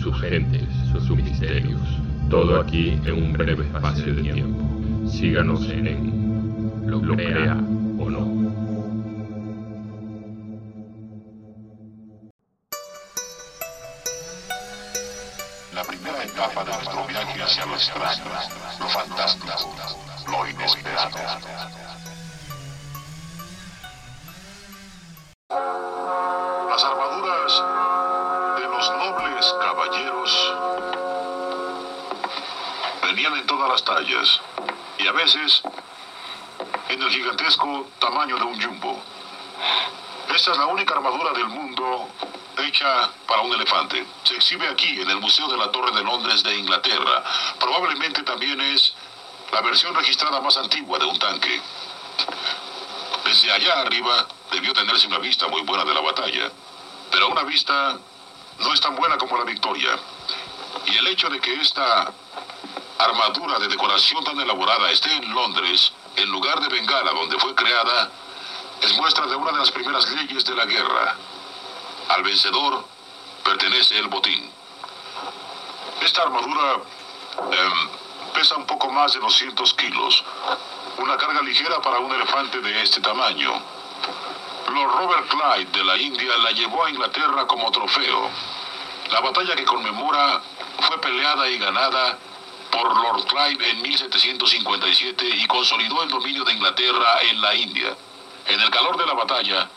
sus gentes, sus misterios. Todo aquí en un breve espacio de tiempo. Síganos en Lo Crea o No. La primera etapa de nuestro viaje hacia lo extraño, lo fantástico, lo inesperado. Veces en el gigantesco tamaño de un jumbo. Esta es la única armadura del mundo hecha para un elefante. Se exhibe aquí en el Museo de la Torre de Londres de Inglaterra. Probablemente también es la versión registrada más antigua de un tanque. Desde allá arriba debió tenerse una vista muy buena de la batalla, pero una vista no es tan buena como la victoria. Y el hecho de que esta armadura de decoración tan elaborada esté en Londres, en lugar de Bengala, donde fue creada, es muestra de una de las primeras leyes de la guerra. Al vencedor pertenece el botín. Esta armadura em, pesa un poco más de 200 kilos, una carga ligera para un elefante de este tamaño. Lord Robert Clyde de la India la llevó a Inglaterra como trofeo. La batalla que conmemora fue peleada y ganada por Lord Clive en 1757 y consolidó el dominio de Inglaterra en la India. En el calor de la batalla,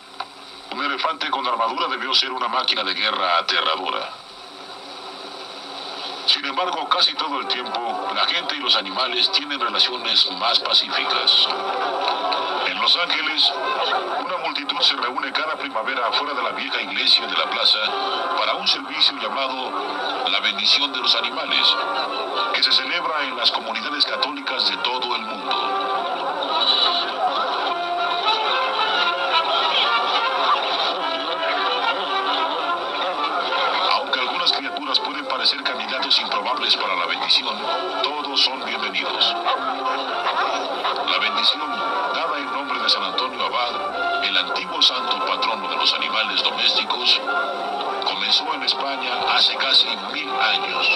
un elefante con armadura debió ser una máquina de guerra aterradora. Sin embargo, casi todo el tiempo, la gente y los animales tienen relaciones más pacíficas. En Los Ángeles, una multitud se reúne cada primavera afuera de la vieja iglesia de la plaza para un servicio llamado la bendición de los animales, que se celebra en las comunidades católicas de todo el mundo. Criaturas pueden parecer candidatos improbables para la bendición, todos son bienvenidos. La bendición, dada en nombre de San Antonio Abad, el antiguo santo patrono de los animales domésticos, comenzó en España hace casi mil años.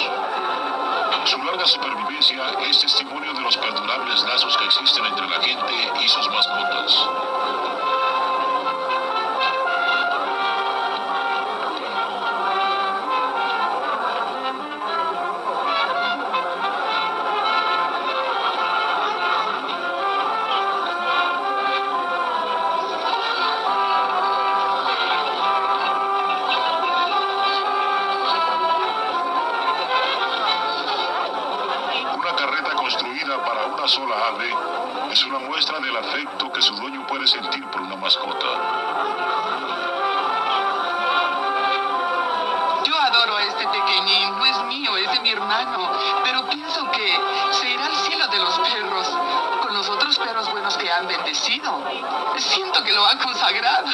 Su larga supervivencia es testimonio de los perdurables lazos que existen entre la gente y sus mascotas. Una sola ave es una muestra del afecto que su dueño puede sentir por una mascota. Yo adoro a este pequeñín, no es mío, es de mi hermano, pero pienso que se irá al cielo de los perros, con los otros perros buenos que han bendecido. Siento que lo han consagrado.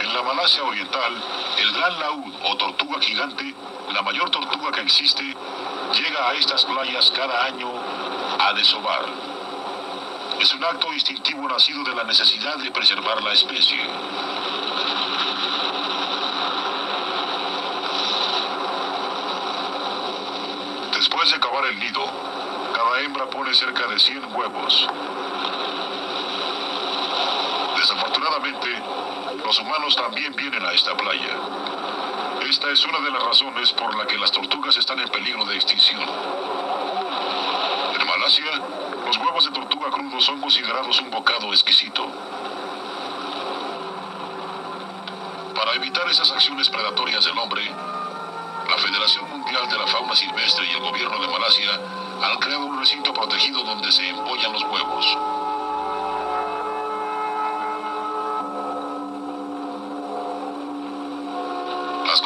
En la Malasia Oriental, el gran laúd o tortuga gigante, la mayor tortuga que existe, llega a estas playas cada año a desovar. Es un acto instintivo nacido de la necesidad de preservar la especie. Después de cavar el nido, cada hembra pone cerca de 100 huevos. Desafortunadamente, los humanos también vienen a esta playa. Esta es una de las razones por la que las tortugas están en peligro de extinción. En Malasia, los huevos de tortuga crudos son considerados un bocado exquisito. Para evitar esas acciones predatorias del hombre, la Federación Mundial de la Fauna Silvestre y el gobierno de Malasia han creado un recinto protegido donde se empollan los huevos. Las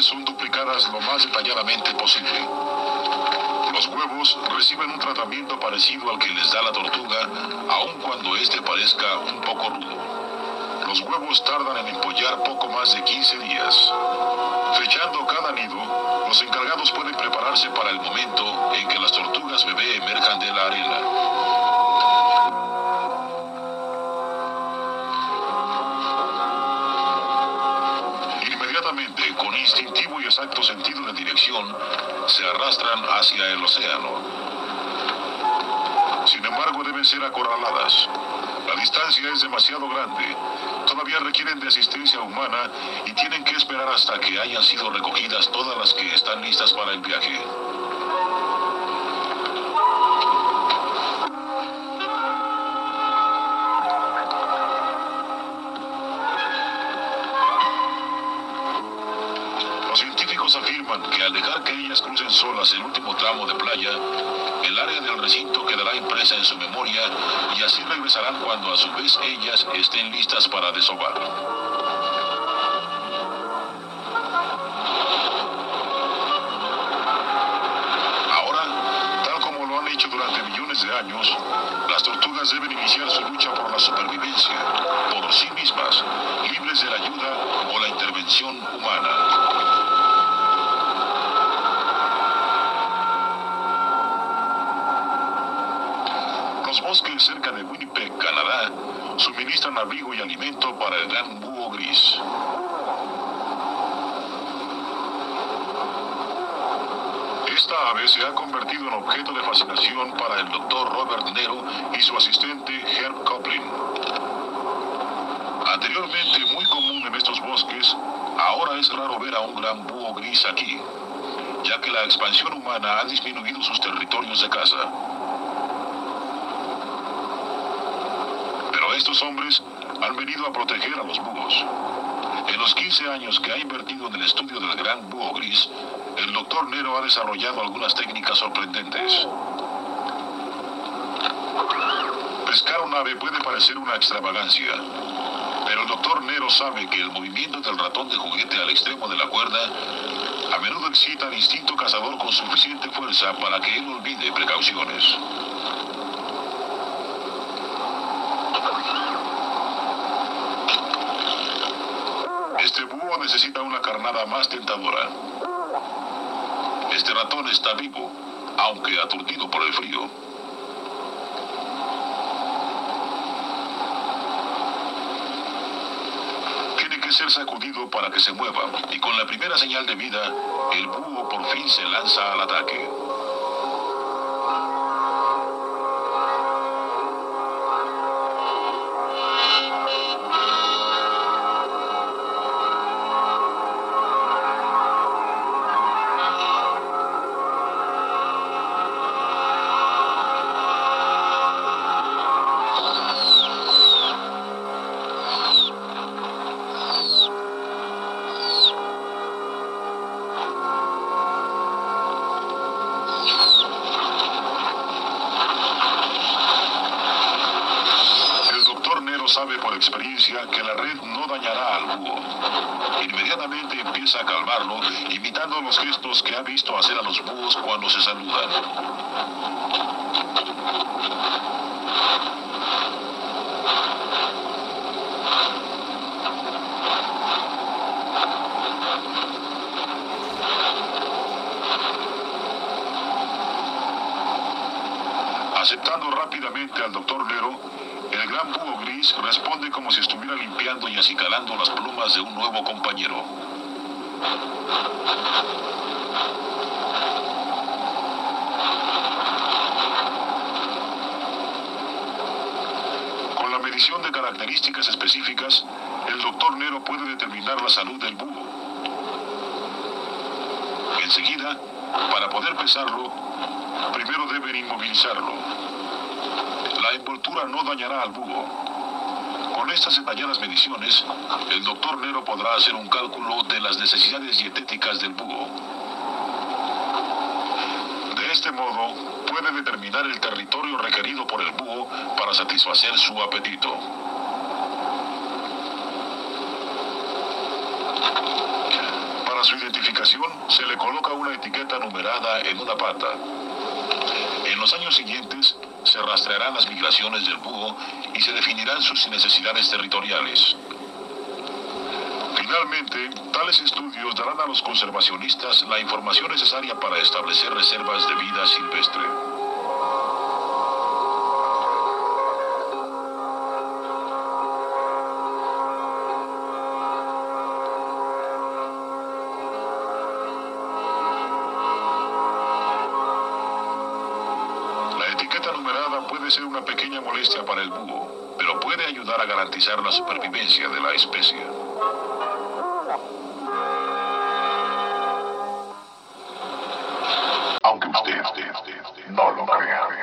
son duplicadas lo más detalladamente posible. Los huevos reciben un tratamiento parecido al que les da la tortuga, aun cuando éste parezca un poco rudo. Los huevos tardan en empollar poco más de 15 días. Fechando cada nido, los encargados pueden prepararse para el momento en que las tortugas bebé emerjan de la arena. Exacto sentido de dirección, se arrastran hacia el océano. Sin embargo, deben ser acorraladas. La distancia es demasiado grande. Todavía requieren de asistencia humana y tienen que esperar hasta que hayan sido recogidas todas las que están listas para el viaje. Que al dejar que ellas crucen solas el último tramo de playa, el área del recinto quedará impresa en su memoria y así regresarán cuando a su vez ellas estén listas para desovar. Ahora, tal como lo han hecho durante millones de años, las tortugas deben iniciar su lucha por la supervivencia, por sí mismas, libres de la ayuda o la intervención humana. Cerca de Winnipeg, Canadá, suministran abrigo y alimento para el gran búho gris. Esta ave se ha convertido en objeto de fascinación para el doctor Robert Nero y su asistente Herb Coplin. Anteriormente muy común en estos bosques, ahora es raro ver a un gran búho gris aquí, ya que la expansión humana ha disminuido sus territorios de caza. Estos hombres han venido a proteger a los búhos. En los 15 años que ha invertido en el estudio del gran búho gris, el doctor Nero ha desarrollado algunas técnicas sorprendentes. Pescar un ave puede parecer una extravagancia, pero el doctor Nero sabe que el movimiento del ratón de juguete al extremo de la cuerda a menudo excita al instinto cazador con suficiente fuerza para que él olvide precauciones. Necesita una carnada más tentadora. Este ratón está vivo, aunque aturdido por el frío. Tiene que ser sacudido para que se mueva, y con la primera señal de vida, el búho por fin se lanza al ataque. Sabe por experiencia que la red no dañará al búho. Inmediatamente empieza a calmarlo, imitando los gestos que ha visto hacer a los búhos cuando se saludan. Aceptando rápidamente al doctor Nero, gran búho gris responde como si estuviera limpiando y acicalando las plumas de un nuevo compañero. Con la medición de características específicas, el doctor Nero puede determinar la salud del búho. Enseguida, para poder pesarlo, primero deben inmovilizarlo. La envoltura no dañará al búho. Con estas detalladas mediciones, el doctor Nero podrá hacer un cálculo de las necesidades dietéticas del búho. De este modo, puede determinar el territorio requerido por el búho para satisfacer su apetito. Para su identificación, se le coloca una etiqueta numerada en una pata. En los años siguientes, se rastrearán las migraciones del búho y se definirán sus necesidades territoriales. Finalmente, tales estudios darán a los conservacionistas la información necesaria para establecer reservas de vida silvestre. Numerada puede ser una pequeña molestia para el búho, pero puede ayudar a garantizar la supervivencia de la especie. Aunque usted, usted, usted no lo crea.